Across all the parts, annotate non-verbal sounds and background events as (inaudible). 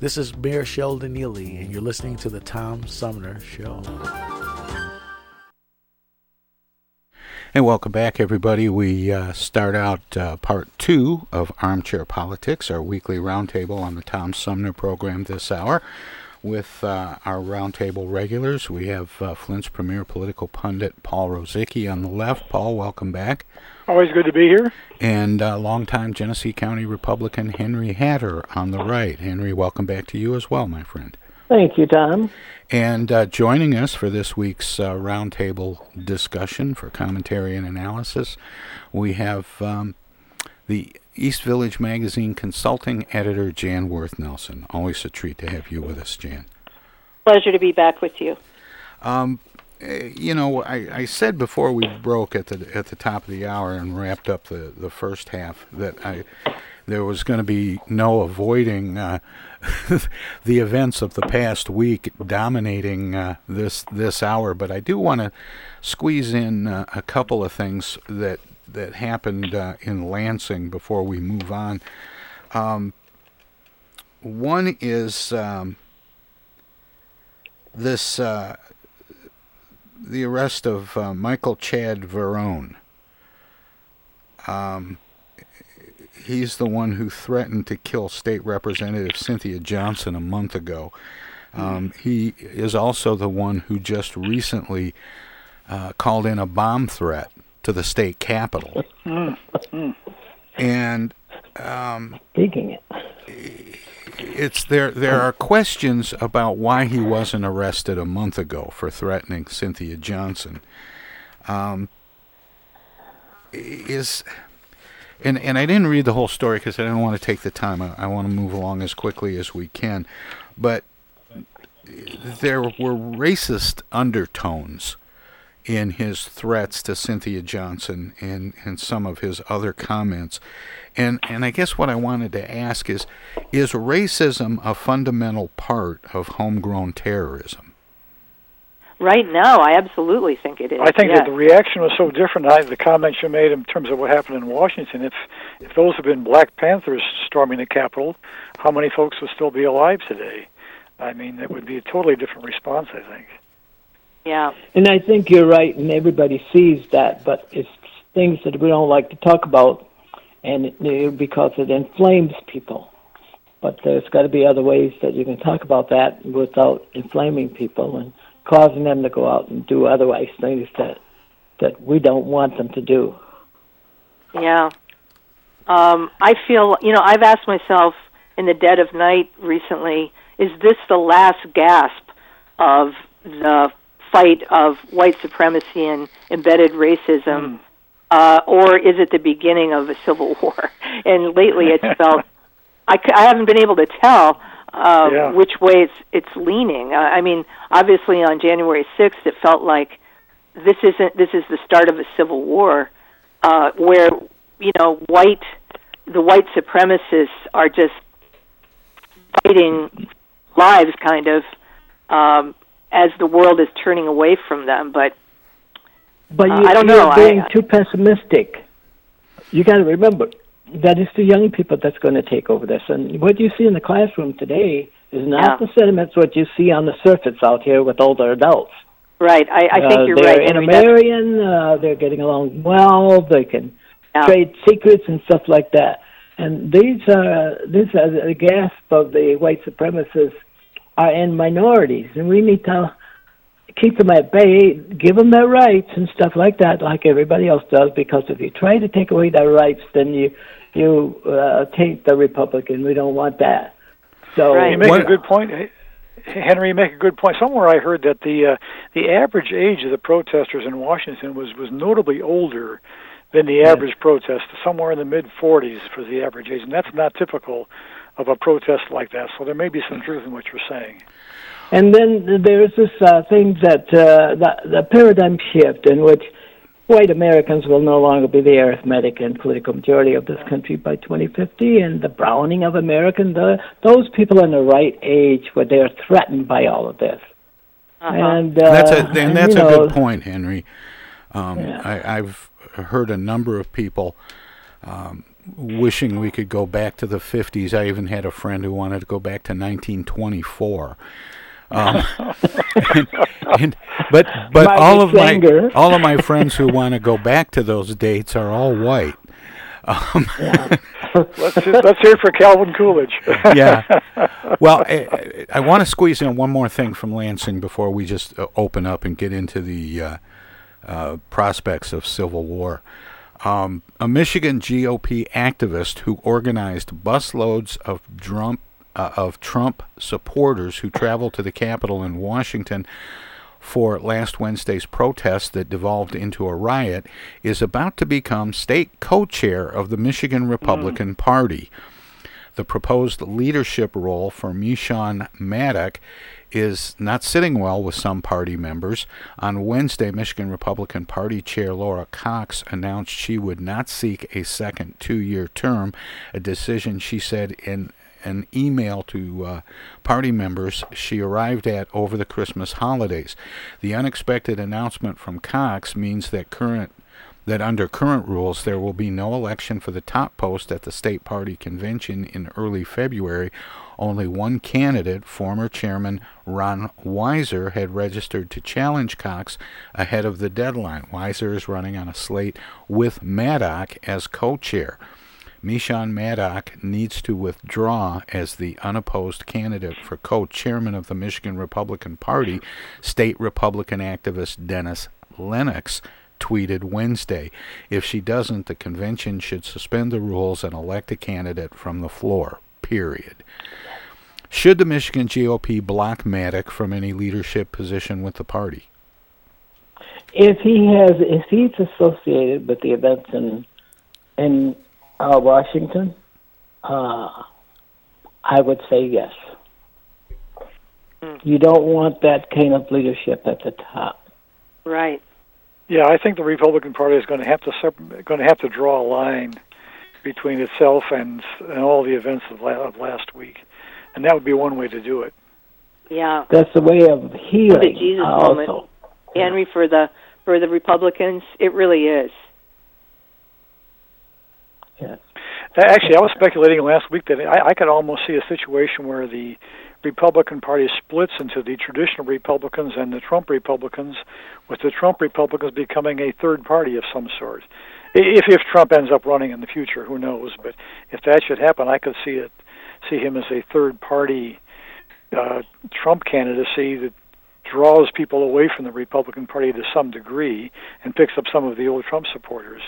This is Mayor Sheldon Neeley, and you're listening to The Tom Sumner Show. And welcome back, everybody. We uh, start out uh, part two of Armchair Politics, our weekly roundtable on the Tom Sumner program this hour. With uh, our roundtable regulars, we have uh, Flint's premier political pundit, Paul Rozycki, on the left. Paul, welcome back. Always good to be here. And uh, longtime Genesee County Republican Henry Hatter on the right. Henry, welcome back to you as well, my friend. Thank you, Tom. And uh, joining us for this week's uh, roundtable discussion for commentary and analysis, we have um, the East Village Magazine consulting editor Jan Worth Nelson. Always a treat to have you with us, Jan. Pleasure to be back with you. Um, you know, I, I said before we broke at the at the top of the hour and wrapped up the, the first half that I there was going to be no avoiding uh, (laughs) the events of the past week dominating uh, this this hour. But I do want to squeeze in uh, a couple of things that that happened uh, in Lansing before we move on. Um, one is um, this uh, the arrest of uh, Michael Chad Varrone. Um, he's the one who threatened to kill State Representative Cynthia Johnson a month ago. Um, he is also the one who just recently uh, called in a bomb threat to the state capitol. (laughs) and um, speaking it it's there there are questions about why he wasn't arrested a month ago for threatening Cynthia Johnson. Um, is and and I didn't read the whole story because I didn't want to take the time. I, I want to move along as quickly as we can, but there were racist undertones in his threats to Cynthia Johnson and, and some of his other comments. And and I guess what I wanted to ask is is racism a fundamental part of homegrown terrorism? Right now, I absolutely think it is. I think yes. that the reaction was so different. I, the comments you made in terms of what happened in Washington. If if those had been Black Panthers storming the Capitol, how many folks would still be alive today? I mean, it would be a totally different response. I think. Yeah. And I think you're right, and everybody sees that, but it's things that we don't like to talk about, and it, because it inflames people. But there's got to be other ways that you can talk about that without inflaming people and causing them to go out and do otherwise things that that we don't want them to do. Yeah. Um, I feel, you know, I've asked myself in the dead of night recently, is this the last gasp of the fight of white supremacy and embedded racism, uh, or is it the beginning of a civil (laughs) war? And lately, it's (laughs) felt I, I haven't been able to tell uh, Yeah. which way it's it's leaning. Uh, I mean, obviously on January sixth, it felt like this isn't this is the start of a civil war, uh, where you know white the white supremacists are just fighting lives, kind of, um, as the world is turning away from them. But But Uh, you, I don't you're know. Being I- too pessimistic. You got to remember that it's the young people that's going to take over this. And what you see in the classroom today is not Yeah. the sentiments what you see on the surface out here with older adults. right, I, I think Uh, you're they're right. That's- intermarrying. Uh, they're getting along well. They can Yeah. trade secrets and stuff like that. And these are these are the gasp of the white supremacists are in minorities, and we need to keep them at bay, give them their rights and stuff like that, like everybody else does. Because if you try to take away their rights, then you you uh, take the Republican. We don't want that. So you make a good point, Henry. You make a good point. Somewhere I heard that the uh, the average age of the protesters in Washington was was notably older than the average protest, somewhere in the mid 40s for the average age, and that's not typical of a protest like that. So there may be some truth in what you're saying. And then there's this uh, thing that uh, the, the paradigm shift in which white Americans will no longer be the arithmetic and political majority of this country by 2050, and the browning of American, the, those people in the right age where they're threatened by all of this. And uh, that's a and that's a know, good point, Henry. Um, I, I've heard a number of people um, wishing we could go back to the 50s. I even had a friend who wanted to go back to 1924. Um, (laughs) and, and- but but all of my all of my friends who want to go back to those dates are all white. Um, (laughs) let's hear, let's hear it for Calvin Coolidge. (laughs) yeah. Well, I, I want to squeeze in one more thing from Lansing before we just uh, open up and get into the uh, uh, prospects of civil war. Um, a Michigan GOP activist who organized busloads of Trump uh, of Trump supporters who traveled to the Capitol in Washington for last Wednesday's protest that devolved into a riot is about to become state co-chair of the Michigan Republican Party. The proposed leadership role for Meshawn Maddock is not sitting well with some party members. On Wednesday, Michigan Republican Party Chair Laura Cox announced she would not seek a second two year term, a decision she said in an email to uh, party members she arrived at over the Christmas holidays. The unexpected announcement from Cox means that current that under current rules there will be no election for the top post at the state party convention in early February. Only one candidate, former chairman Ron Weiser, had registered to challenge Cox ahead of the deadline. Weiser is running on a slate with Maddock as co-chair. Meshawn Maddock needs to withdraw as the unopposed candidate for co-chairman of the Michigan Republican Party. State Republican activist Dennis Lennox tweeted Wednesday, if she doesn't, the convention should suspend the rules and elect a candidate from the floor. Period. Should the Michigan GOP block Maddock from any leadership position with the party? if he has, if he's associated with the events in in uh, Washington, uh, I would say yes. You don't want that kind of leadership at the top. Right. Yeah, I think the Republican Party is going to have to sep- going to have to draw a line between itself and and all the events of, la- of last week, and that would be one way to do it. Yeah. That's the way of For healing. the Jesus also. moment, Henry, for the for the Republicans, it really is. Uh, Actually, I was speculating last week that I, I could almost see a situation where the Republican Party splits into the traditional Republicans and the Trump Republicans, with the Trump Republicans becoming a third party of some sort. If if Trump ends up running in the future, who knows? But if that should happen, I could see it, see him as a third party uh, Trump candidacy that draws people away from the Republican Party to some degree and picks up some of the old Trump supporters.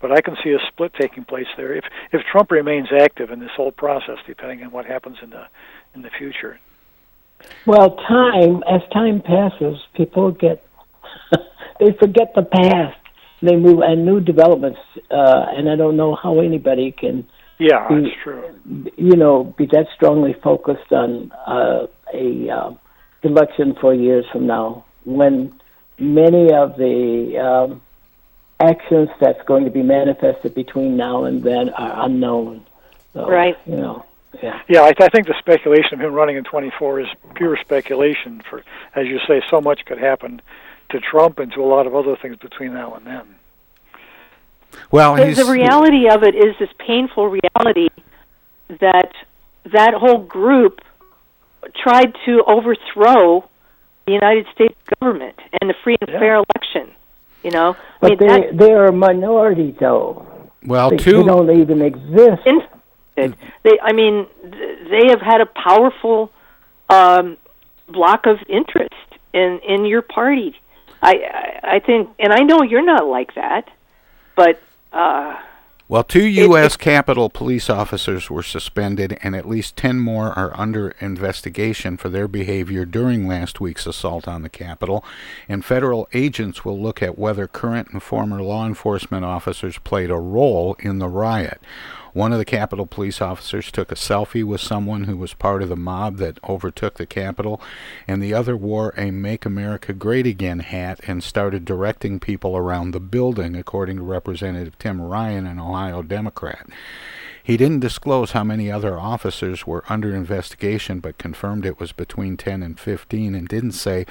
But I can see a split taking place there if if Trump remains active in this whole process, depending on what happens in the in the future. Well, time as time passes, people get (laughs) they forget the past. They move and new developments, uh, and I don't know how anybody can. Yeah, be, that's true. You know, be that strongly focused on uh, a uh, election four years from now when many of the um, actions that's going to be manifested between now and then are unknown. So, Right. You know. Yeah. Yeah, I, I think the speculation of him running in 24 is pure speculation. For as you say, so much could happen to Trump and to a lot of other things between now and then. Well, the, the reality of it is this painful reality that that whole group tried to overthrow the United States government and the free and fair election. You know, I But mean, they that, they are a minority, though. well, they, two. they don't even exist. they, I mean, they have had a powerful um, block of interest in in your party. I, I think, and I know you're not like that, but uh, Well, two U.S. Capitol police officers were suspended, and at least 10 more are under investigation for their behavior during last week's assault on the Capitol. And federal agents will look at whether current and former law enforcement officers played a role in the riot. One of the Capitol police officers took a selfie with someone who was part of the mob that overtook the Capitol, and the other wore a Make America Great Again hat and started directing people around the building, according to Representative Tim Ryan, an Ohio Democrat. He didn't disclose how many other officers were under investigation, but confirmed it was between 10 and 15 and didn't say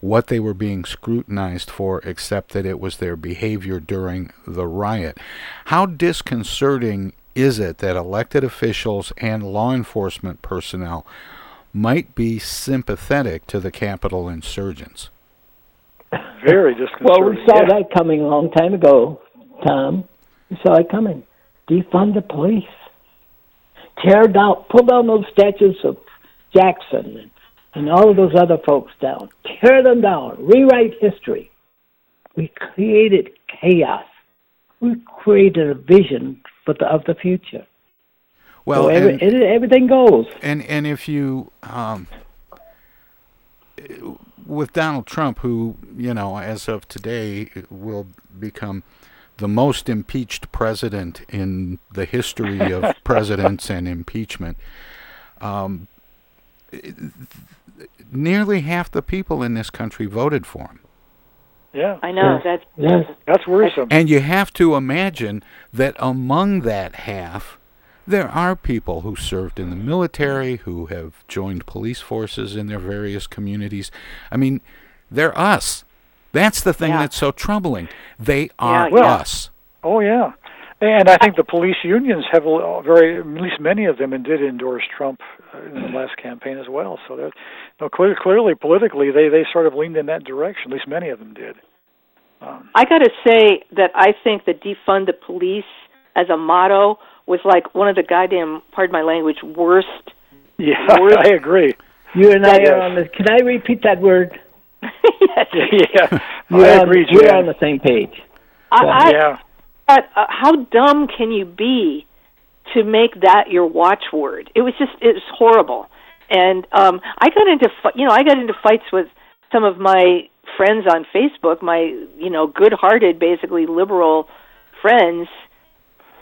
what they were being scrutinized for except that it was their behavior during the riot. How disconcerting is it that elected officials and law enforcement personnel might be sympathetic to the Capitol insurgents? Very disconcerting. (laughs) Well, we saw yeah. that coming a long time ago, Tom. We saw it coming. Defund the police. Tear down, pull down those statues of Jackson and, and all of those other folks down. Tear them down. Rewrite history. We created chaos. We created a vision the, of the future. Well, so every, and- it, everything goes. And and if you um, with Donald Trump, who you know, as of today, will become the most impeached president in the history of (laughs) presidents and impeachment. Um, nearly half the people in this country voted for him. Yeah. I know that's Yes. That's worrisome. And you have to imagine that among that half, there are people who served in the military, who have joined police forces in their various communities. I mean, they're us. That's the thing Yeah. that's so troubling. They are Yeah, yeah. us. Oh yeah, and I think the police unions have a- very, at least many of them, and did endorse Trump uh, in the last campaign as well. So that, no, clear, clearly politically, they they sort of leaned in that direction. At least many of them did. Um, I got to say that I think the defund the police as a motto was like one of the goddamn, pardon my language, worst. yeah, (laughs) Worst- I agree. You and I Yes. are on the. Can I repeat that word? (laughs) yes. (laughs) yeah, We're I agree, We're on the same page. I, I, yeah, But uh, how dumb can you be to make that your watchword? It was just it was horrible. And um I got into you know I got into fights with some of my friends on Facebook, my you know good-hearted, basically liberal friends,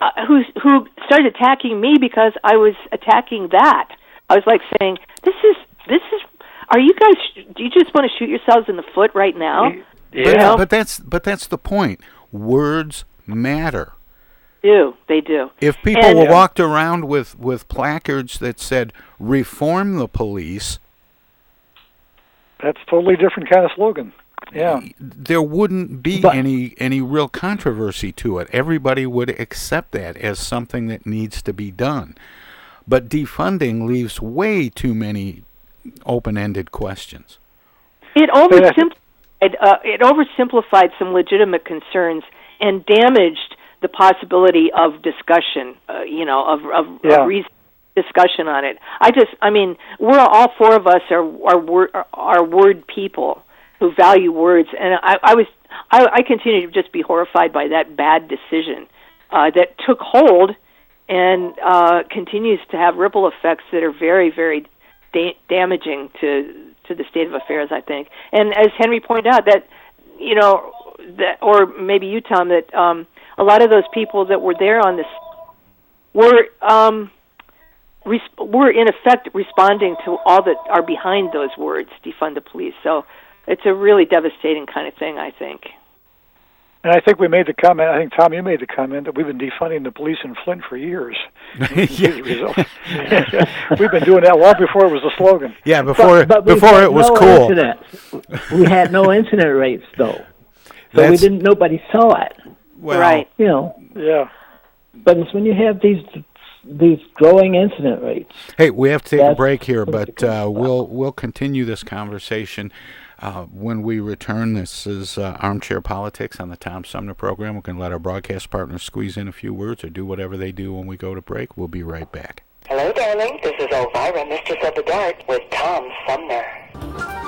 uh, who who started attacking me because I was attacking that. I was like saying, "This is this is. Are you guys? Do you just want to shoot yourselves in the foot right now?" Yeah. but that's but that's the point. Words matter. Do they do? If people And- were walked around with, with placards that said "Reform the police," That's a totally different kind of slogan. Yeah. there wouldn't be But- any any real controversy to it. Everybody would accept that as something that needs to be done. But defunding leaves way too many open-ended questions. It oversimplified. Uh, it oversimplified some legitimate concerns and damaged the possibility of discussion. Uh, you know, of of, Yeah. of reason discussion on it. I just, I mean, we're all four of us are are word, are word people who value words, and I, I was, I, I continue to just be horrified by that bad decision uh, that took hold and uh, continues to have ripple effects that are very, very da- damaging to to the state of affairs. I think, and as Henry pointed out, that you know that, or maybe you, Tom, that um, a lot of those people that were there on this were um, res- were in effect responding to all that are behind those words, defund the police. So it's a really devastating kind of thing, I think. And I think we made the comment. I think Tom, you made the comment that we've been defunding the police in Flint for years. (laughs) (laughs) We've been doing that long before it was a slogan. Yeah, before but, but before had it was cool. Incidents. we had no incident rates though, so we didn't. Nobody saw it. Well, right. You know, Yeah. but it's when you have these these growing incident rates. Hey, we have to take a break here, but uh, we'll we'll continue this conversation uh, when we return. This is uh, Armchair Politics on the Tom Sumner program. We can let our broadcast partners squeeze in a few words or do whatever they do when we go to break. We'll be right back. Hello, darling. This is Elvira, Mistress of the Dark, with Tom Sumner.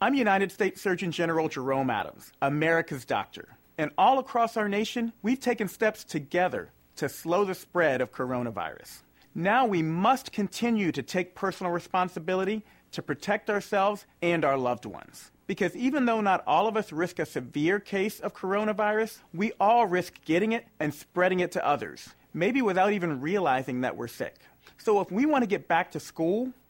I'm United States Surgeon General Jerome Adams, America's doctor. And all across our nation, we've taken steps together to slow the spread of coronavirus. Now we must continue to take personal responsibility to protect ourselves and our loved ones. Because even though not all of us risk a severe case of coronavirus, we all risk getting it and spreading it to others, maybe without even realizing that we're sick. So if we want to get back to school,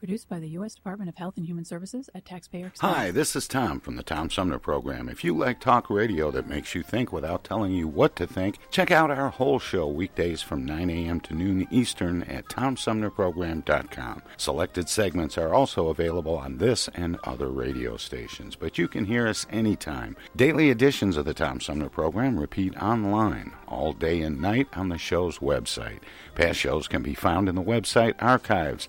Produced by the U.S. Department of Health and Human Services at taxpayer expense. Hi, this is Tom from the Tom Sumner Program. If you like talk radio that makes you think without telling you what to think, check out our whole show weekdays from 9 a.m. to noon Eastern at TomSumnerProgram.com. Selected segments are also available on this and other radio stations, but you can hear us anytime. Daily editions of the Tom Sumner Program repeat online all day and night on the show's website. Past shows can be found in the website archives.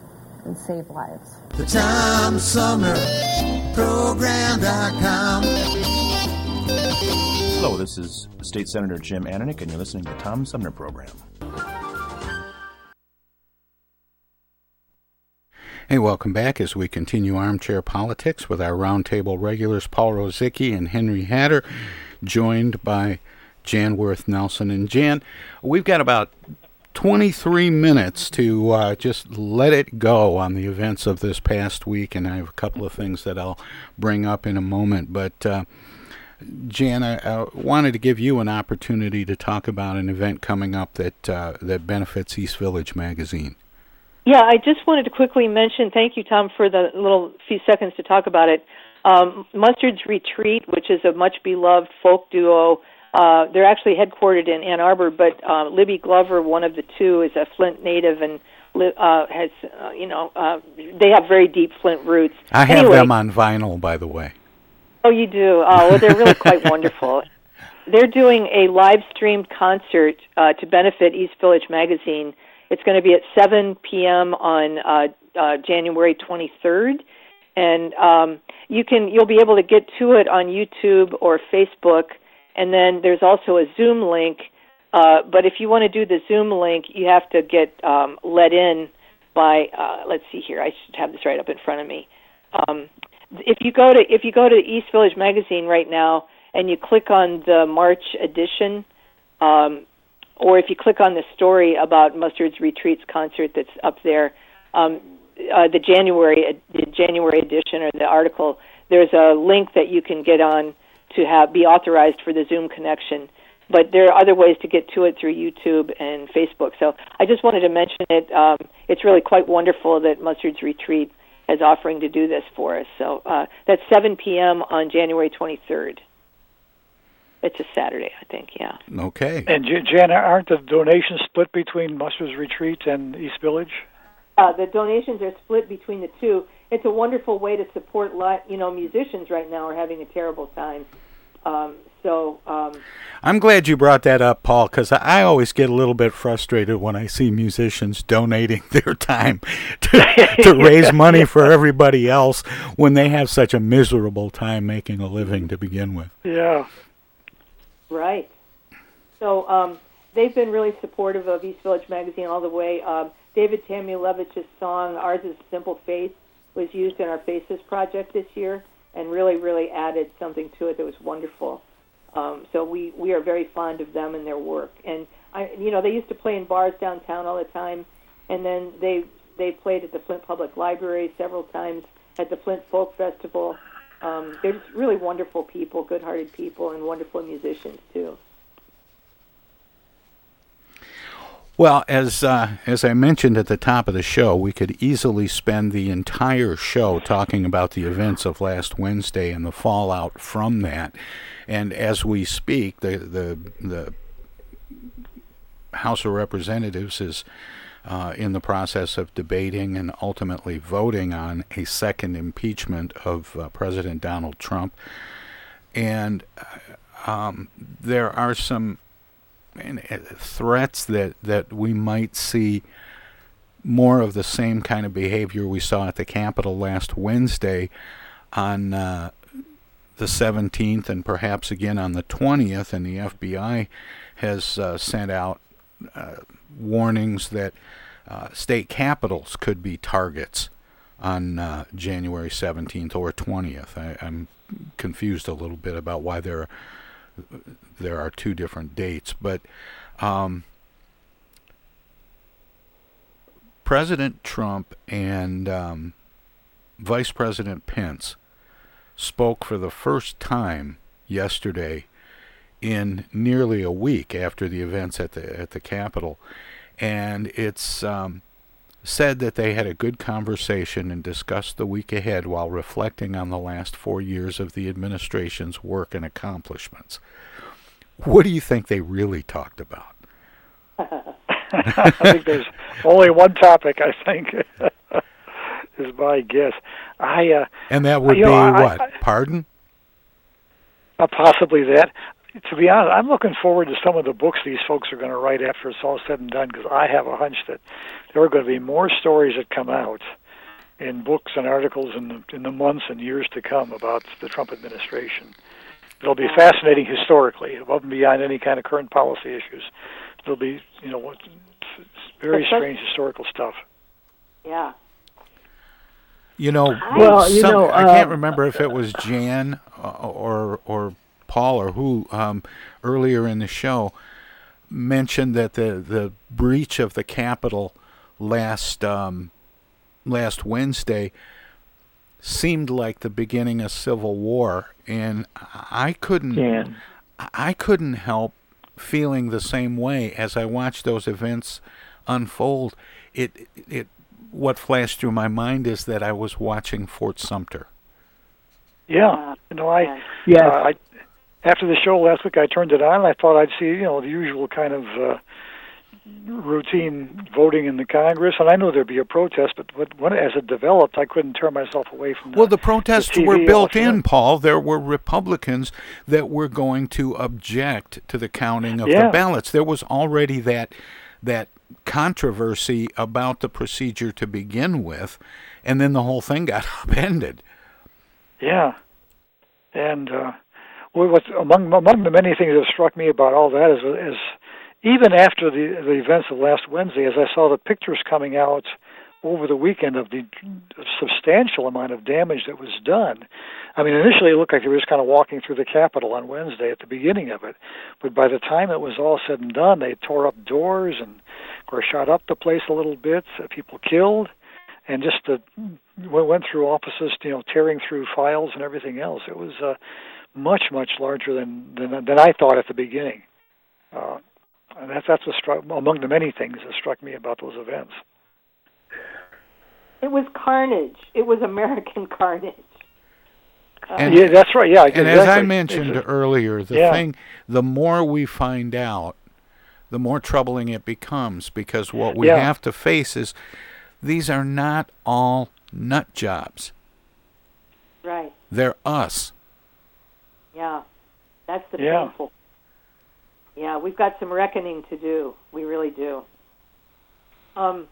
and save lives. The Tom Sumner Program.com. Hello, this is State Senator Jim Ananich, and you're listening to the Tom Sumner Program. Hey, welcome back as we continue armchair politics with our roundtable regulars Paul Rozycki and Henry Hatter, joined by Jan Worth Nelson. And Jan, we've got about 23 minutes to uh, just let it go on the events of this past week, and I have a couple of things that I'll bring up in a moment. But uh, Jan, I, I, wanted to give you an opportunity to talk about an event coming up that uh, that benefits East Village Magazine. Yeah, I just wanted to quickly mention. Thank you, Tom, for the little few seconds to talk about it. Um, Mustard's Retreat, which is a much beloved folk duo. Uh, they're actually headquartered in Ann Arbor, but uh, Libby Glover, one of the two, is a Flint native and uh, has, uh, you know, uh, they have very deep Flint roots. I have anyway, them on vinyl, by the way. Oh, you do? Oh, well, they're really quite (laughs) wonderful. They're doing a live streamed concert uh, to benefit East Village Magazine. It's going to be at 7 p.m. on uh, uh, January 23rd, and um, you can you'll be able to get to it on YouTube or Facebook. And then there's also a Zoom link. Uh, but if you want to do the Zoom link, you have to get um, let in by. Uh, let's see here. I should have this right up in front of me. Um, if you go to if you go to East Village Magazine right now and you click on the March edition, um, or if you click on the story about Mustard's Retreats concert that's up there, um, uh, the January the January edition or the article, there's a link that you can get on to have be authorized for the Zoom connection. But there are other ways to get to it through YouTube and Facebook. So I just wanted to mention it. Um, it's really quite wonderful that Mustard's Retreat is offering to do this for us. So uh, that's 7 p.m. on January 23rd. It's a Saturday, I think. Yeah. Okay. And Jan, aren't the donations split between Mustard's Retreat and East Village? Uh, the donations are split between the two. It's a wonderful way to support, lot. you know, musicians right now are having a terrible time. Um, so um, I'm glad you brought that up, Paul, because I always get a little bit frustrated when I see musicians donating (laughs) their time to, to (laughs) raise money for everybody else when they have such a miserable time making a living to begin with. Yeah. Right. So um, they've been really supportive of East Village Magazine all the way. Um, David Tamulevich's song "Ours Is Simple Faith" was used in our Faces project this year, and really, really added something to it that was wonderful. Um, so we we are very fond of them and their work. And I, you know, they used to play in bars downtown all the time, and then they they played at the Flint Public Library several times at the Flint Folk Festival. Um, they're just really wonderful people, good-hearted people, and wonderful musicians too. Well, as uh, as I mentioned at the top of the show, we could easily spend the entire show talking about the events of last Wednesday and the fallout from that. And as we speak, the the the House of Representatives is uh, in the process of debating and ultimately voting on a second impeachment of uh, President Donald Trump. And uh, um, there are some threats that, that we might see more of the same kind of behavior we saw at the Capitol last Wednesday on uh, the 17th and perhaps again on the 20th. And the FBI has uh, sent out uh, warnings that uh, state capitals could be targets on uh, January 17th or 20th. I, I'm confused a little bit about why there there are two different dates, but um, President Trump and um, Vice President Pence spoke for the first time yesterday in nearly a week after the events at the at the Capitol, and it's um, said that they had a good conversation and discussed the week ahead while reflecting on the last four years of the administration's work and accomplishments. What do you think they really talked about? (laughs) I think there's only one topic. I think (laughs) is my guess. I uh, and that would be know, what? I, I, Pardon? Uh, possibly that. To be honest, I'm looking forward to some of the books these folks are going to write after it's all said and done because I have a hunch that there are going to be more stories that come out in books and articles in the, in the months and years to come about the Trump administration. it'll be fascinating historically, above and beyond any kind of current policy issues. There'll be, you know, very strange historical stuff. Yeah. You know, Well, you some- know, I can't uh, remember if it was Jan uh, or or Paul or who um, earlier in the show mentioned that the the breach of the Capitol last um, last Wednesday seemed like the beginning of civil war, and I couldn't Jan. I couldn't help feeling the same way as I watched those events unfold. It it what flashed through my mind is that I was watching Fort Sumter. Yeah, you know, I, Yes. uh, I after the show last week, I turned it on. and I thought I'd see, you know, the usual kind of uh, routine voting in the Congress, and I knew there'd be a protest. But what, when, as it developed, I couldn't tear myself away from. The, Well, the protests TV were built the in. Paul. There were Republicans that were going to object to the counting of the ballots. There was already that that controversy about the procedure to begin with, and then the whole thing got (laughs) upended. Yeah, and uh, what's among among the many things that struck me about all that is, is even after the the events of last Wednesday, as I saw the pictures coming out over the weekend of the substantial amount of damage that was done. I mean, initially it looked like they were just kind of walking through the Capitol on Wednesday at the beginning of it, but by the time it was all said and done, they tore up doors and, of course, shot up the place a little bit. Uh, people killed, and just the went through offices, you know, tearing through files and everything else. It was uh, much, much larger than than, than I thought at the beginning. Uh, and that's that's what struck among the many things that struck me about those events. It was carnage. It was American (laughs) carnage. And, yeah, that's right. Yeah, and as I mentioned It's a- earlier, the Yeah. thing, the more we find out, the more troubling it becomes because what we Yeah. have to face is these are not all nut jobs. Right. They're us. Yeah. That's the Yeah. painful. Yeah, we've got some reckoning to do. We really do. Um,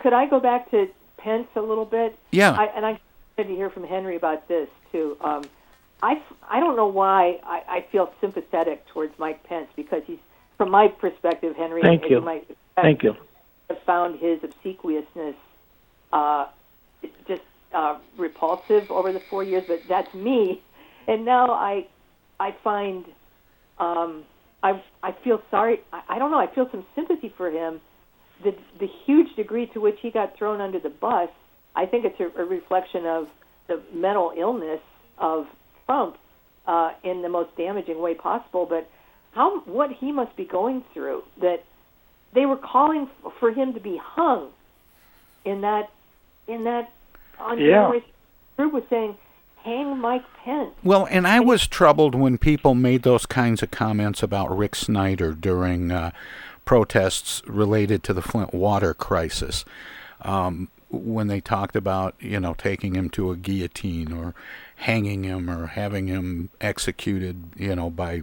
could I go back to Pence a little bit? Yeah. I, and I wanted to hear from Henry about this too. Um, I I don't know why I, I feel sympathetic towards Mike Pence because he's, from my perspective, Henry. Thank as you. might expect, Thank you. have found his obsequiousness uh, just uh, repulsive over the four years, but that's me. And now I, I find, um, I I feel sorry. I, I don't know. I feel some sympathy for him. The the huge degree to which he got thrown under the bus, I think it's a, a reflection of the mental illness of Trump uh, in the most damaging way possible. But how what he must be going through that they were calling for him to be hung in that in that on Yeah. January group was saying hang Mike Pence. Well, and I was troubled when people made those kinds of comments about Rick Snyder during uh, protests related to the Flint water crisis. Um, when they talked about, you know, taking him to a guillotine or hanging him or having him executed, you know, by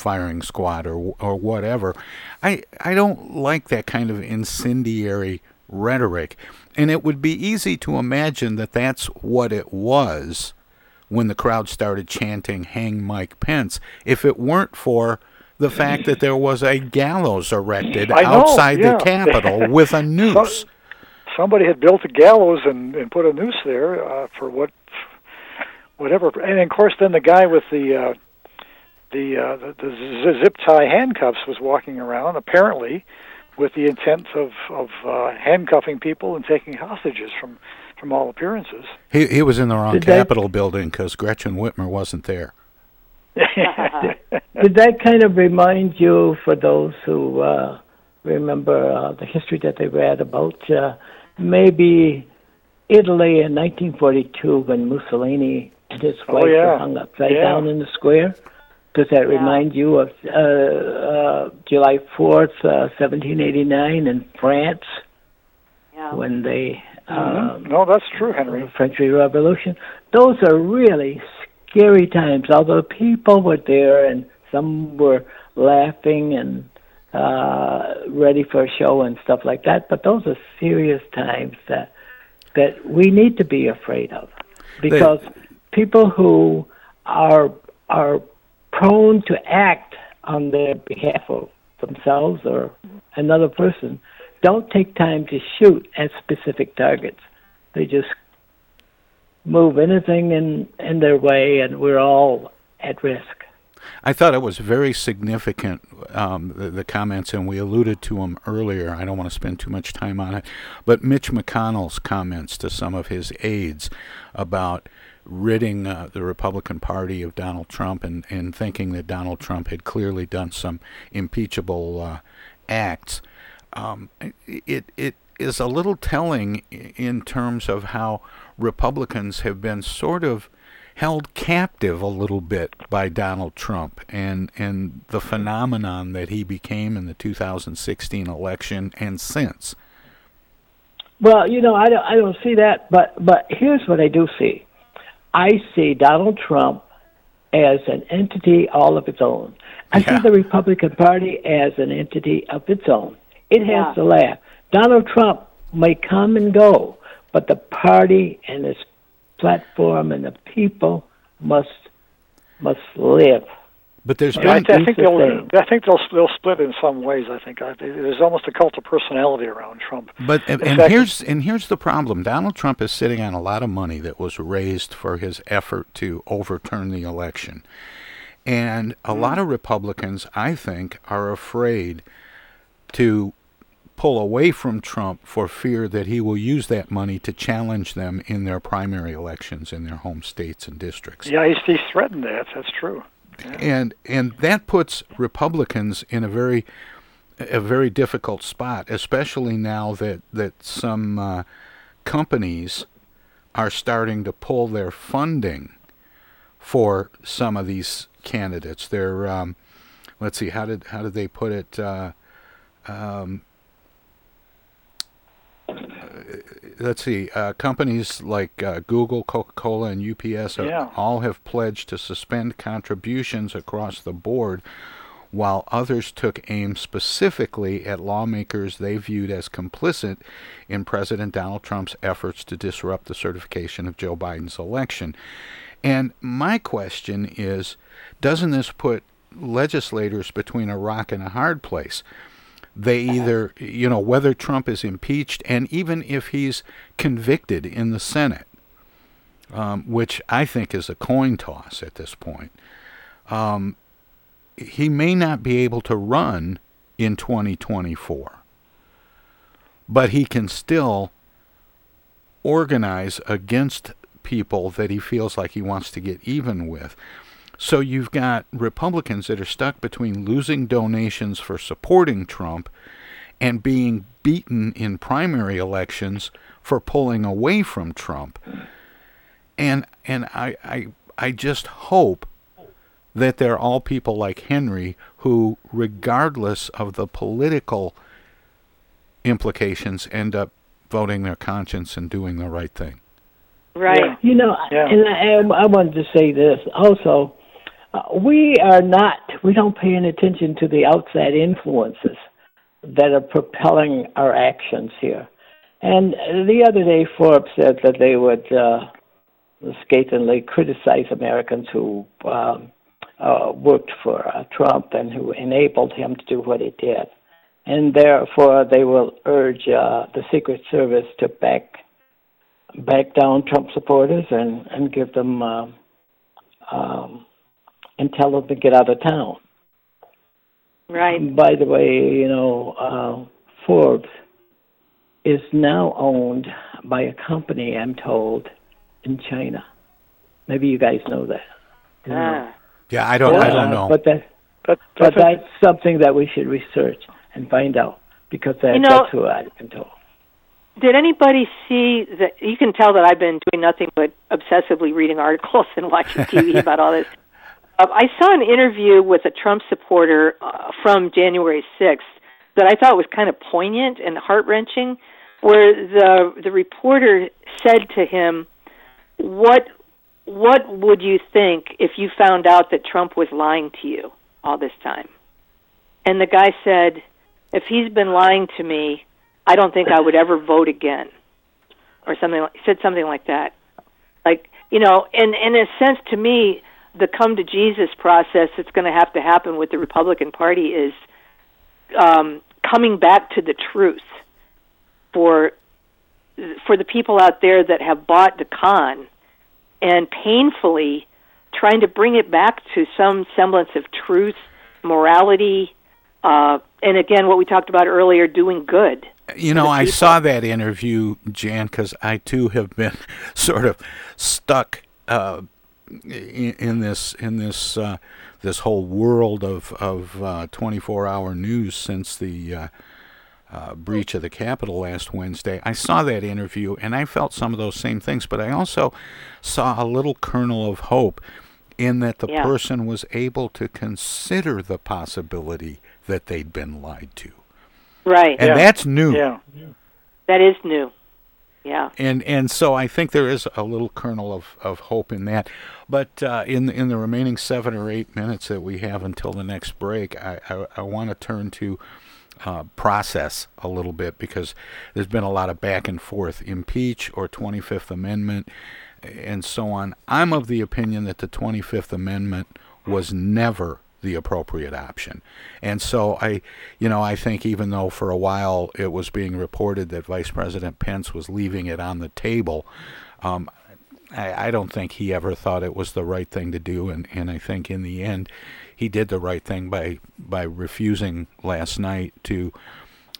firing squad or or whatever. I I don't like that kind of incendiary rhetoric, and it would be easy to imagine that that's what it was when the crowd started chanting "Hang Mike Pence." If it weren't for the fact that there was a gallows erected know, outside yeah. the Capitol (laughs) with a noose. somebody had built a gallows and, and put a noose there uh, for what, whatever. And of course, then the guy with the uh, the, uh, the the zip tie handcuffs was walking around, apparently, with the intent of of uh, handcuffing people and taking hostages from from all appearances. He he was in the wrong Did they- Capitol building because Gretchen Whitmer wasn't there. (laughs) Did that kind of remind you, for those who uh, remember uh, the history that they read about, uh, maybe Italy in 1942 when Mussolini and his Oh, wife yeah. were hung upside Yeah. down in the square? Does that remind you of uh, uh, July 4th, uh, 1789 in France Yeah. when they um, no, that's true, Henry. the French Revolution. Those are really scary times. Although people were there and some were laughing and uh, ready for a show and stuff like that, but those are serious times that that we need to be afraid of because people who are are prone to act on their behalf of themselves or another person don't take time to shoot at specific targets. They just move anything in in their way, and we're all at risk. I thought it was very significant, um, the, the, comments, and we alluded to them earlier. I don't want to spend too much time on it, but Mitch McConnell's comments to some of his aides about ridding uh, the Republican Party of Donald Trump and, and thinking that Donald Trump had clearly done some impeachable uh, acts. Um, it, it is a little telling in terms of how Republicans have been sort of held captive a little bit by Donald Trump and and the phenomenon that he became in the 2016 election and since. Well, you know, I don't I don't see that, but but here's what I do see. I see Donald Trump as an entity all of its own. I yeah. see the Republican Party as an entity of its own. It has yeah. to laugh. Donald Trump may come and go, but the party and its platform and the people must must live. But there's yeah, I, I, think they'll. I think they'll they'll split in some ways. I think I, there's almost a cult of personality around Trump. But and, and here's and here's the problem. Donald Trump is sitting on a lot of money that was raised for his effort to overturn the election, and a mm. lot of Republicans, I think, are afraid to pull away from Trump for fear that he will use that money to challenge them in their primary elections in their home states and districts. Yeah, he's, he's threatened that. That's true. Yeah. And and that puts Republicans in a very a very difficult spot, especially now that that some uh, companies are starting to pull their funding for some of these candidates. They're um, let's see how did how did they put it? Uh, um, let's see, uh, companies like uh, Google, Coca Cola, and UPS yeah. all have pledged to suspend contributions across the board, while others took aim specifically at lawmakers they viewed as complicit in President Donald Trump's efforts to disrupt the certification of Joe Biden's election. And my question is doesn't this put legislators between a rock and a hard place? They either, you know, whether Trump is impeached and even if he's convicted in the Senate, um, which I think is a coin toss at this point, um, he may not be able to run in 2024. But he can still organize against people that he feels like he wants to get even with. So you've got Republicans that are stuck between losing donations for supporting Trump and being beaten in primary elections for pulling away from Trump. And and I I, I just hope that they're all people like Henry who, regardless of the political implications, end up voting their conscience and doing the right thing. Right. You know, yeah. and I, I wanted to say this also. We are not, we don't pay any attention to the outside influences that are propelling our actions here. And the other day, Forbes said that they would uh, scathingly criticize Americans who um, uh, worked for uh, Trump and who enabled him to do what he did. And therefore, they will urge uh, the Secret Service to back back down Trump supporters and and give them uh, um, and tell them to get out of town. Right. By the way, you know, uh, Forbes is now owned by a company, I'm told, in China. Maybe you guys know that. Ah. Yeah, I don't. I don't know. But that, but, but that's something that we should research and find out because that, you know, that's who I've been told. Did anybody see that? You can tell that I've been doing nothing but obsessively reading articles (laughs) and watching TV about all this. Uh, I saw an interview with a Trump supporter uh, from January 6th that I thought was kind of poignant and heart wrenching, where the the reporter said to him, "What what would you think if you found out that Trump was lying to you all this time?" And the guy said, "If he's been lying to me, I don't think I would ever vote again," or something. Like, said something like that. Like you know, and, and in a sense, to me, the come to Jesus process that's going to have to happen with the Republican Party is um, coming back to the truth for for the people out there that have bought the con and painfully trying to bring it back to some semblance of truth, morality, uh, and again, what we talked about earlier, doing good. You know, I saw that interview, Jan, because I too have been (laughs) sort of stuck uh, in, in, this in this uh, this whole world of of 24 uh, hour news since the uh, uh, breach of the Capitol last Wednesday. I saw that interview and I felt some of those same things, but I also saw a little kernel of hope in that the Yeah. person was able to consider the possibility that they'd been lied to. Right. And that's new. Yeah. That is new. Yeah. And and so I think there is a little kernel of, of hope in that. But uh, in in the remaining seven or eight minutes that we have until the next break, I, I, I want to turn to uh, process a little bit because there's been a lot of back and forth, impeach or 25th Amendment, and so on. I'm of the opinion that the 25th Amendment was never the appropriate option. And so I, you know, I think even though for a while it was being reported that Vice President Pence was leaving it on the table, um, I, I don't think he ever thought it was the right thing to do. And, and I think in the end, he did the right thing by by refusing last night to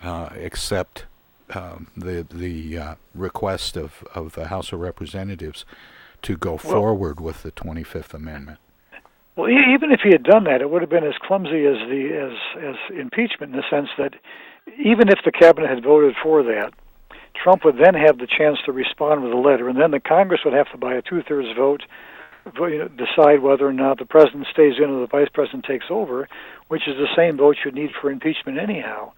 uh, accept um, the the uh, request of, of the House of Representatives to go forward with the 25th Amendment. Well, even if he had done that, it would have been as clumsy as the as as impeachment in the sense that even if the cabinet had voted for that, Trump would then have the chance to respond with a letter, and then the Congress would have to, by a two-thirds vote, decide whether or not the president stays in or the vice president takes over, which is the same vote you'd need for impeachment anyhow.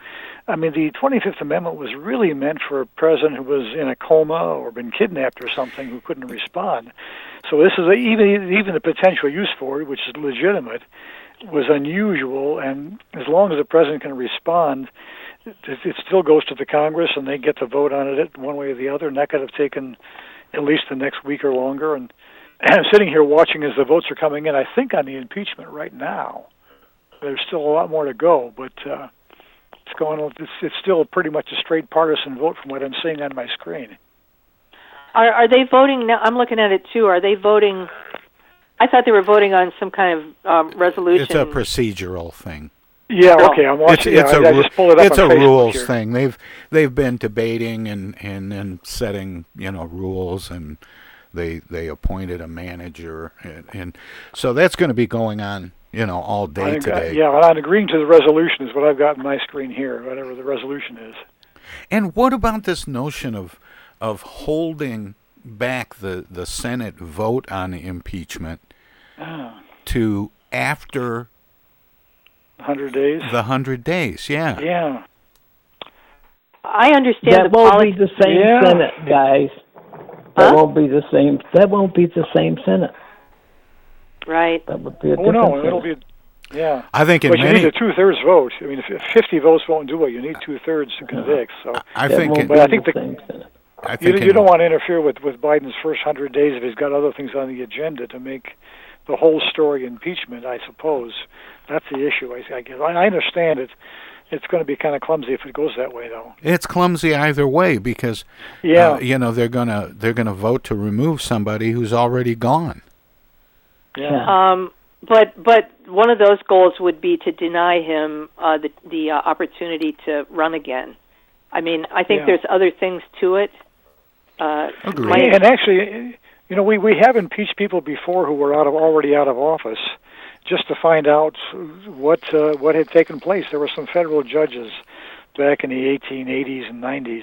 I mean, the 25th Amendment was really meant for a president who was in a coma or been kidnapped or something who couldn't respond. So this is a, even even the potential use for it, which is legitimate, was unusual. And as long as the president can respond, it, it still goes to the Congress, and they get to vote on it one way or the other. And that could have taken at least the next week or longer. And, and (clears throat) I'm sitting here watching as the votes are coming in. I think on the impeachment right now, there's still a lot more to go, but. Uh, it's going. It's, it's still pretty much a straight partisan vote from what I'm seeing on my screen. Are are they voting now? I'm looking at it too. Are they voting? I thought they were voting on some kind of um, resolution. It's a procedural thing. Yeah, okay, I'm watching. It's, it's yeah, a I, I just pulled it up it's a Facebook rules here. thing. They've they've been debating and and and setting you know rules and they they appointed a manager and, and so that's going to be going on you know all day think, uh, today. yeah, and I'm agreeing to the resolution is what I've got on my screen here, whatever the resolution is. And what about this notion of of holding back the the Senate vote on impeachment Ah, to after 100 days. the hundred days? Yeah. Yeah. I understand That the won't policy. be the same Yeah. Senate, guys. That won't be the same. That won't be the same Senate. Right. That would be a Oh different no, Senate. it'll be. Yeah. I think in but you many- need a two-thirds vote. I mean, if, if 50 votes won't do it, you need two-thirds to convict. So. I That think won't in- But I think the. I You, think you in- don't want to interfere with, with Biden's first hundred days if he's got other things on the agenda to make the whole story impeachment. I suppose that's the issue. I, I guess I I understand it. It's going to be kind of clumsy if it goes that way, though. It's clumsy either way because Yeah. uh, you know they're gonna they're gonna vote to remove somebody who's already gone. Yeah. Um, but but one of those goals would be to deny him uh, the the uh, opportunity to run again. I mean, I think Yeah. there's other things to it. Uh, my- And actually, you know, we we have impeached people before who were out of already out of office, just to find out what uh, what had taken place. There were some federal judges back in the 1880s and 90s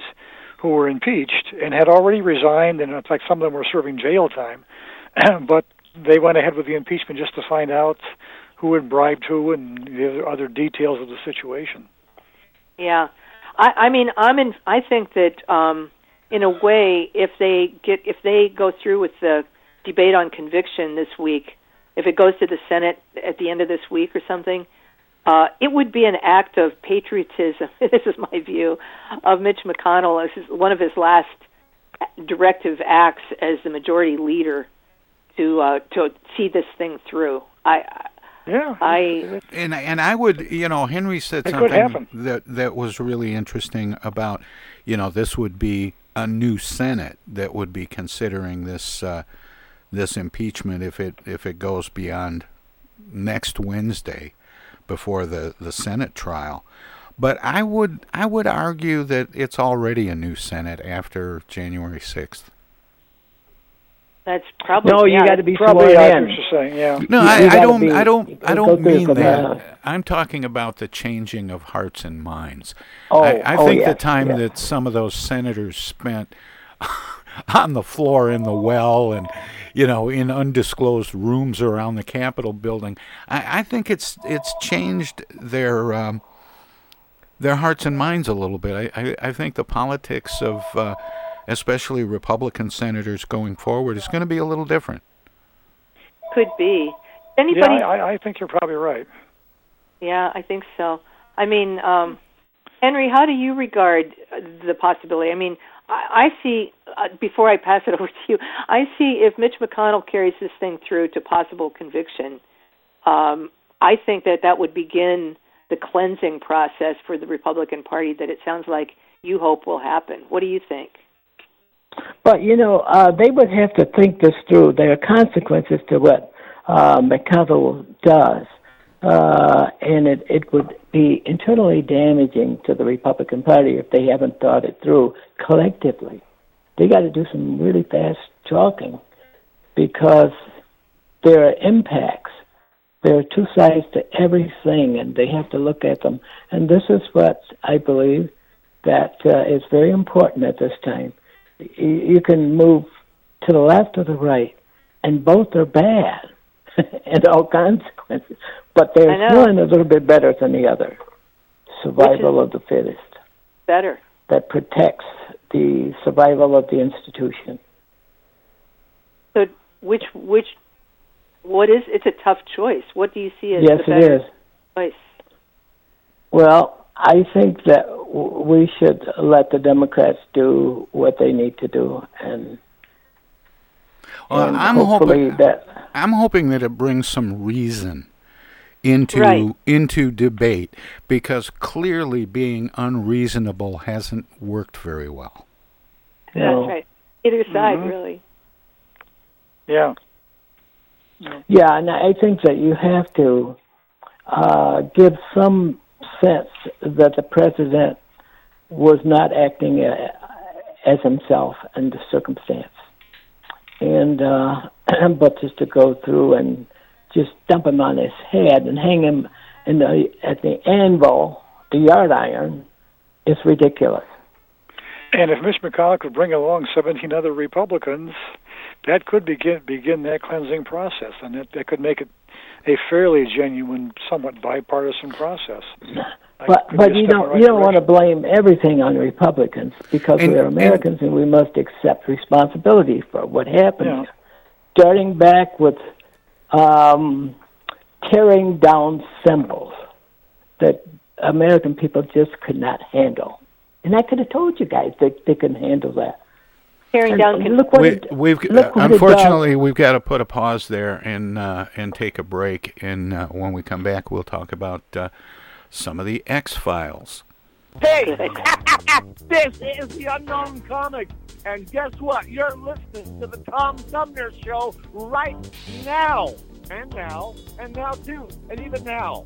who were impeached and had already resigned, and in fact, some of them were serving jail time. (clears throat) but they went ahead with the impeachment just to find out who had bribed who and the other details of the situation. Yeah, I, I mean, I'm in. I think that um, in a way, if they get if they go through with the debate on conviction this week, if it goes to the Senate at the end of this week or something, uh, it would be an act of patriotism. (laughs) this is my view of Mitch McConnell as his, one of his last directive acts as the majority leader to uh, to see this thing through. I yeah, I and and I would, you know, Henry said something that that was really interesting about, you know, this would be a new Senate that would be considering this uh, this impeachment if it if it goes beyond next Wednesday before the the Senate trial. But I would I would argue that it's already a new Senate after January sixth. That's probably No, you yeah, got to be Probably, sworn in. see what you're saying. Yeah. No, You- I, you I gotta don't. be- I don't. I go don't mean from that. I'm talking about the changing of hearts and minds. Oh, I, I oh, think the time yes. that some of those senators spent (laughs) on the floor in the well and you know in undisclosed rooms around the Capitol building, I, I think it's it's changed their um, their hearts and minds a little bit. I, I, I think the politics of uh, especially Republican senators going forward is going to be a little different. could be. Anybody? I, I- I think you're probably right. Yeah, I think so. I mean, um, Henry, how do you regard uh, the possibility? I mean, I, I see, uh, before I pass it (laughs) over to you, I see if Mitch McConnell carries this thing through to possible conviction, um, I think that that would begin the cleansing process for the Republican Party that it sounds like you hope will happen. What do you think? But you know, uh, they would have to think this through. There are consequences to what uh, McConnell does, uh, and it it would be internally damaging to the Republican Party if they haven't thought it through collectively. They got to do some really fast talking because there are impacts. There are two sides to everything, and they have to look at them. And this is what I believe that uh, is very important at this time you can move to the left or the right, and both are bad (laughs) and all consequences. But there's one a little bit better than the other. Survival of the fittest Better. that protects the survival of the institution. So, which which what is? It's a tough choice. What do you see as yes, the it better is. choice? Well, I think that we should let the Democrats do what they need to do, and, Well, and I'm hoping that I'm hoping that it brings some reason into Right. into debate because clearly being unreasonable hasn't worked very well. you know, That's right. Either side, Mhm. really. Yeah. Yeah, and I think that you have to uh, give some sense that the president was not acting uh, as himself in the circumstance, and uh, (clears throat) but just to go through and just dump him on his head and hang him in the at the anvil, the yard iron, is ridiculous. And if Mitch McConnell could bring along 17 other Republicans, that could begin begin that cleansing process, and that, that could make it a fairly genuine, somewhat bipartisan process. (laughs) But but you don't right you don't want to blame everything on Republicans because And- we're Americans and, we must accept responsibility for what happened. Yeah. Starting back with um, tearing down symbols that American people just could not handle, and I could have told you guys that they couldn't handle that. Tearing And down. look what We, it, we've look what unfortunately we've got to put a pause there and uh, and take a break. And uh, when we come back, we'll talk about uh, some of the X Files. Hey, (laughs) this is the Unknown Comic, and guess what? You're listening to the Tom Sumner Show right now, and now, and now too, and even now.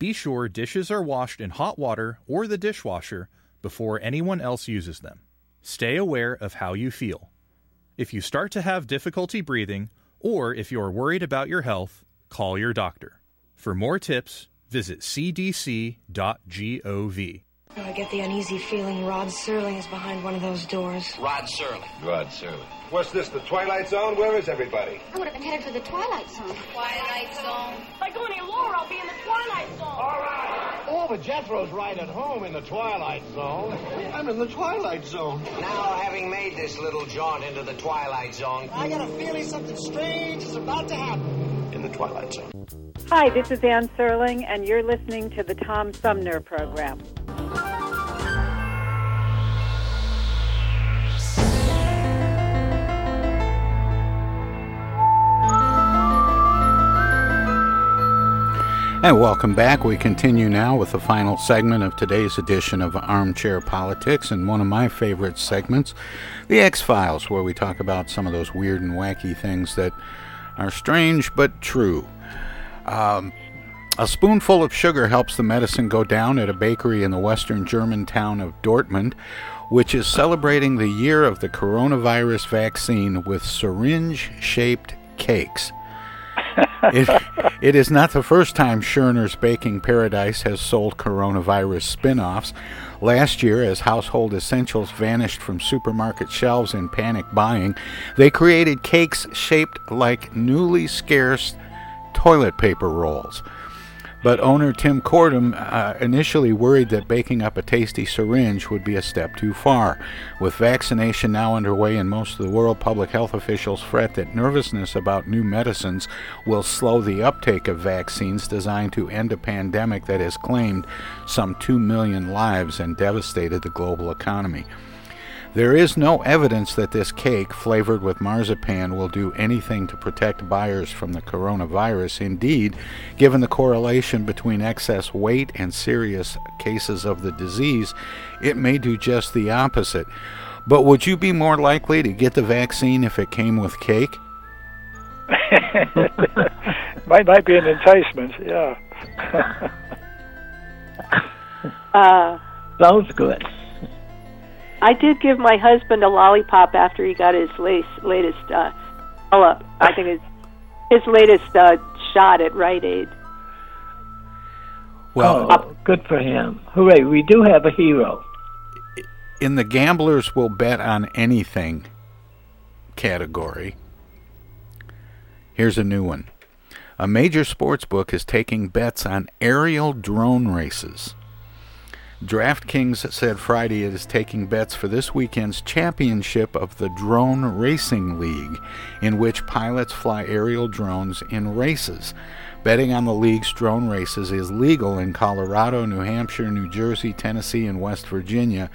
Be sure dishes are washed in hot water or the dishwasher before anyone else uses them. Stay aware of how you feel. If you start to have difficulty breathing, or if you're worried about your health, call your doctor. For more tips, visit cdc.gov. Oh, I get the uneasy feeling Rod Serling is behind one of those doors. Rod Serling. Rod Serling. What's this, the Twilight Zone? Where is everybody? I would have been headed for the Twilight Zone. Twilight Zone. If I go any lower, I'll be in the Twilight Zone. All right. Oh, but Jethro's right at home in the Twilight Zone. I'm in the Twilight Zone. Now, having made this little jaunt into the Twilight Zone, I got a feeling something strange is about to happen. In the Twilight Zone. Hi, this is Anne Serling, and you're listening to the Tom Sumner Program. And welcome back. We continue now with the final segment of today's edition of Armchair Politics and one of my favorite segments, The X Files, where we talk about some of those weird and wacky things that are strange but true. Um, a spoonful of sugar helps the medicine go down at a bakery in the western German town of Dortmund, which is celebrating the year of the coronavirus vaccine with syringe shaped cakes. It, it is not the first time Schörner's Baking Paradise has sold coronavirus spin offs. Last year, as household essentials vanished from supermarket shelves in panic buying, they created cakes shaped like newly scarce toilet paper rolls. But owner Tim Kortuem uh, initially worried that baking up a tasty syringe would be a step too far. With vaccination now underway in most of the world, public health officials fret that nervousness about new medicines will slow the uptake of vaccines designed to end a pandemic that has claimed some 2 million lives and devastated the global economy. There is no evidence that this cake, flavored with marzipan, will do anything to protect buyers from the coronavirus. Indeed, given the correlation between excess weight and serious cases of the disease, it may do just the opposite. But would you be more likely to get the vaccine if it came with cake? (laughs) might might be an enticement. Yeah. (laughs) Uh, Sounds good. I did give my husband a lollipop after he got his lace, latest, uh, uh, I think his, his latest uh, shot at Rite Aid. Well, oh, good for him. Hooray, we do have a hero. in the gamblers will bet on anything category, here's a new one. A major sports book is taking bets on aerial drone races. DraftKings said Friday it is taking bets for this weekend's championship of the Drone Racing League, in which pilots fly aerial drones in races. Betting on the league's drone races is legal in Colorado, New Hampshire, New Jersey, Tennessee, and West Virginia,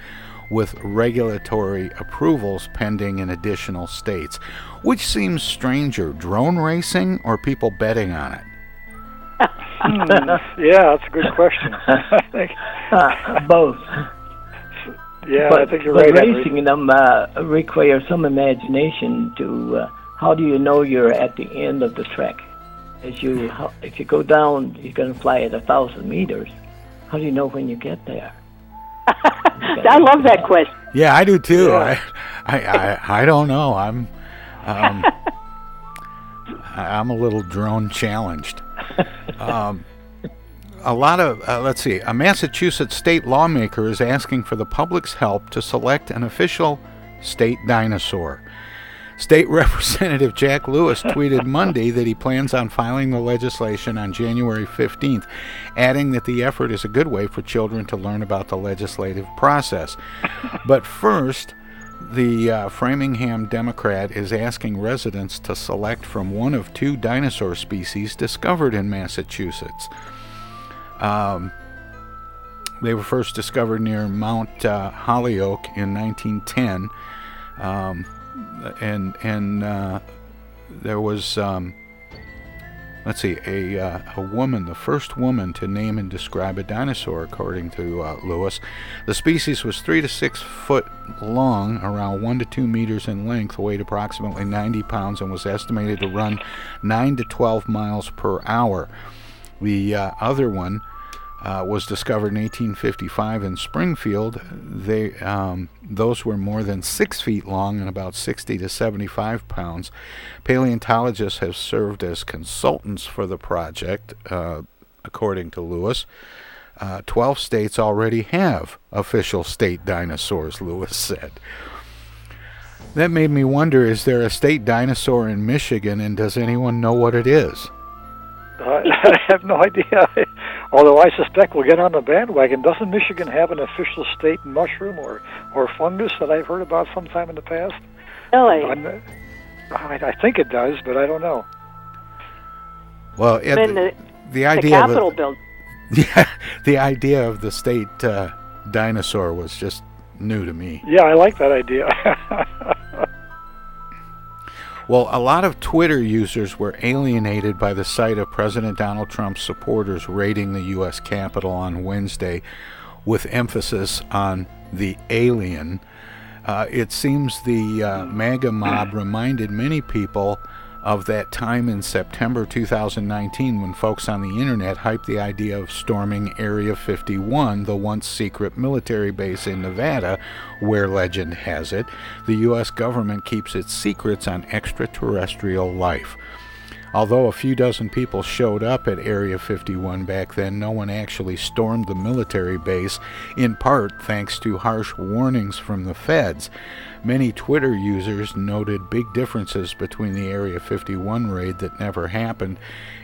with regulatory approvals pending in additional states. Which seems stranger, drone racing or people betting on it? (laughs) Hmm, (laughs) yeah, that's a good question. (laughs) I think Uh, both. Yeah, but, I think you're but right. Henry. racing them uh, requires some imagination to. Uh, how do you know you're at the end of the track? As you, how, if you go down, you're going to fly at a thousand meters. How do you know when you get there? (laughs) I love that question. Yeah, I do too. Yeah. I, I, I, I don't know. I'm, um, I'm a little drone challenged. Um, a lot of, uh, let's see, a Massachusetts state lawmaker is asking for the public's help to select an official state dinosaur. State (laughs) Representative Jack Lewis tweeted Monday that he plans on filing the legislation on January 15th, adding that the effort is a good way for children to learn about the legislative process. But first, the uh, Framingham Democrat is asking residents to select from one of two dinosaur species discovered in Massachusetts. Um, they were first discovered near Mount uh, Holyoke in 1910, um, and and uh, there was um, let's see a uh, a woman, the first woman to name and describe a dinosaur, according to uh, Lewis. The species was three to six foot long, around one to two meters in length, weighed approximately 90 pounds, and was estimated to run nine to 12 miles per hour. The uh, other one uh, was discovered in 1855 in Springfield. They um, those were more than six feet long and about 60 to 75 pounds. Paleontologists have served as consultants for the project, uh, according to Lewis. Uh, 12 states already have official state dinosaurs, Lewis said. That made me wonder is there a state dinosaur in Michigan and does anyone know what it is? I, (laughs) I have no idea. (laughs) Although I suspect we'll get on the bandwagon. Doesn't Michigan have an official state mushroom or, or fungus that I've heard about sometime in the past? Really? I'm, I, I think it does, but I don't know. Well, it, Then the, the the idea Capitol of the, build. (laughs) yeah, the idea of the state uh, dinosaur was just new to me. Yeah, I like that idea. (laughs) Well, a lot of Twitter users were alienated by the sight of President Donald Trump's supporters raiding the U.S. Capitol on Wednesday, with emphasis on the alien. Uh, it seems the uh, MAGA mob (clears throat) reminded many people of that time in September 2019 when folks on the internet hyped the idea of storming Area 51, the once secret military base in Nevada, where legend has it the U.S. government keeps its secrets on extraterrestrial life. Although a few dozen people showed up at Area 51 back then, no one actually stormed the military base, in part thanks to harsh warnings from the feds. Many Twitter users noted big differences between the Area 51 raid that never happened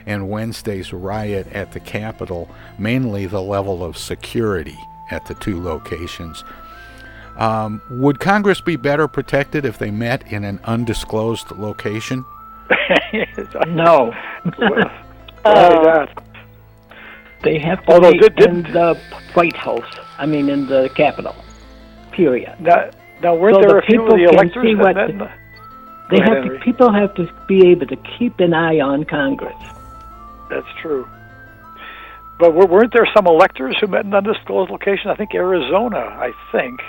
and Wednesday's riot at the Capitol, mainly the level of security at the two locations. Um, would Congress be better protected if they met in an undisclosed location? (laughs) No. (laughs) Why Uh, not? They have to Although be did- did- in the White House. I mean, in the Capitol. Period. Now, Now, weren't so there the a few people of the can electors see what met the- They ahead, have to, people have to be able to keep an eye on Congress. That's true. But were- weren't there some electors who met in undisclosed location? I think Arizona, I think,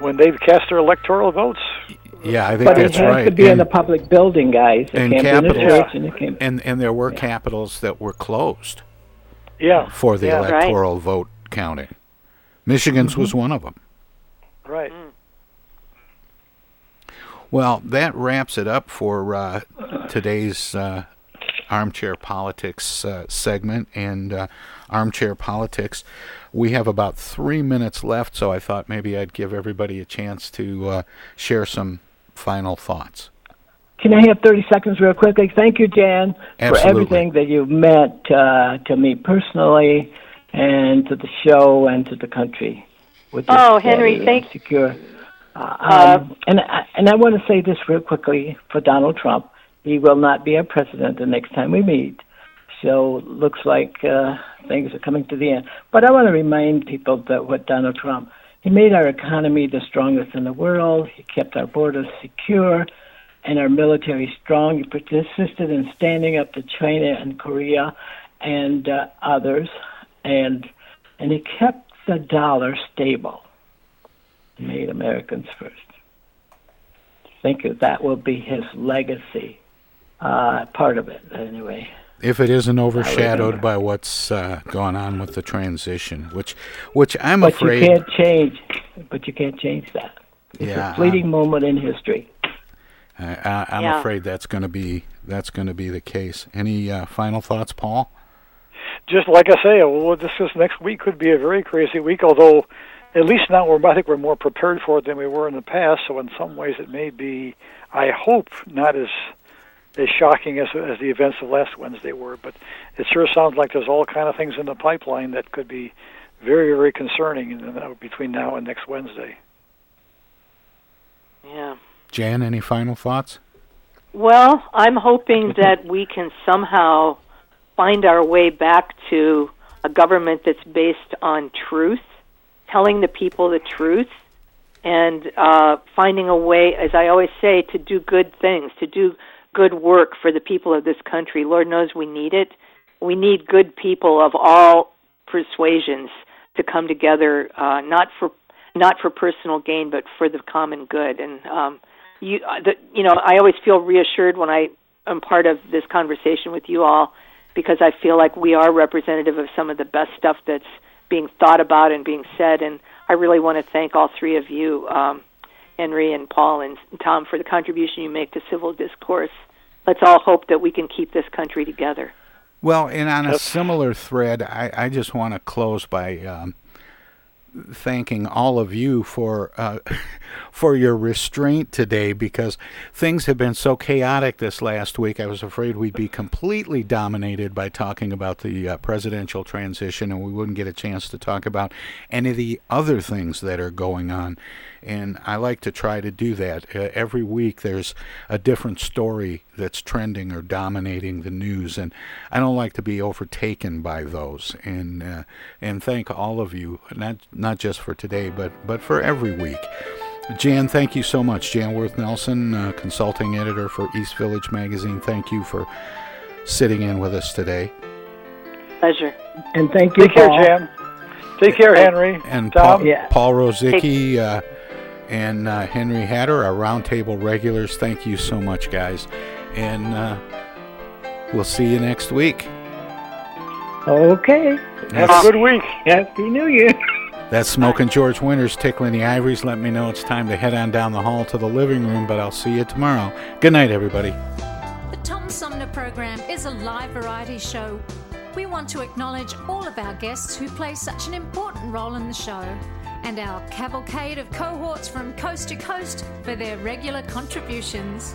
when they cast their electoral votes. Yeah, I think but that's it has right. to be in a public building, guys. It and in a capitals, church, and and and there were capitals that were closed Yeah. for the yeah. electoral vote counting. Michigan's mm-hmm. was one of them. Right. Mm. Well, that wraps it up for uh, today's uh, armchair politics uh, segment and uh, armchair politics. We have about three minutes left, so I thought maybe I'd give everybody a chance to uh, share some final thoughts. Can I have 30 seconds real quickly? Thank you, Jan, for everything that you've meant uh, to me personally and to the show and to the country. With Oh, Henry, thank- secure. Uh, um, and I, and I want to say this real quickly for Donald Trump. He will not be our president the next time we meet. So looks like uh, things are coming to the end. But I want to remind people that what Donald Trump he made our economy the strongest in the world. He kept our borders secure and our military strong. He persisted in standing up to China and Korea and uh, others, and and he kept the dollar stable. Made Americans first. I think that will be his legacy. Uh, part of it, anyway. If it isn't overshadowed by what's uh, gone on with the transition, which which I'm but afraid you can't change. But you can't change that. It's Yeah, a fleeting moment in history. I, I, I'm Yeah. afraid that's going to be that's going to be the case. Any uh, final thoughts, Paul? Just like I say, well, this is next week could be a very crazy week. Although, at least now we're I think we're more prepared for it than we were in the past. So in some ways, it may be, I hope, not as as shocking as as the events of last Wednesday were. But it sure sounds like there's all kind of things in the pipeline that could be very very concerning between now and next Wednesday. Yeah. Jan, any final thoughts? Well, I'm hoping (laughs) that we can somehow find our way back to a government that's based on truth, telling the people the truth, and uh, finding a way, as I always say, to do good things, to do good work for the people of this country. Lord knows we need it. We need good people of all persuasions to come together, uh, not for not for personal gain, but for the common good. And um, you, uh, the, you know, I always feel reassured when I am part of this conversation with you all, because I feel like we are representative of some of the best stuff that's being thought about and being said. And I really want to thank all three of you, um, Henry and Paul and Tom, for the contribution you make to civil discourse. Let's all hope that we can keep this country together. Well, and on a similar thread, I, I just want to close by um, thanking all of you for uh, (laughs) for your restraint today because things have been so chaotic this last week. I was afraid we'd be completely dominated by talking about the uh, presidential transition, and we wouldn't get a chance to talk about any of the other things that are going on. And I like to try to do that uh, every week. There's a different story that's trending or dominating the news, and I don't like to be overtaken by those. And uh, and thank all of you, not not just for today, but but for every week. Jan, thank you so much. Jan Worth Nelson, uh, consulting editor for East Village Magazine. Thank you for sitting in with us today. Pleasure. And thank you, Take care, Jan. Take care, Henry. And Tom. Paul, Paul Rozycki uh, and uh, Henry Hatter, our roundtable regulars. Thank you so much, guys. And uh, we'll see you next week. Okay. Have a good week. Happy New Year. (laughs) That's Smoking George Winters tickling the ivories. Let me know it's time to head on down the hall to the living room, but I'll see you tomorrow. Good night, everybody. The Tom Sumner program is a live variety show. We want to acknowledge all of our guests who play such an important role in the show and our cavalcade of cohorts from coast to coast for their regular contributions.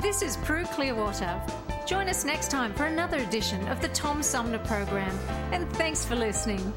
This is Prue Clearwater. Join us next time for another edition of the Tom Sumner Program, and thanks for listening.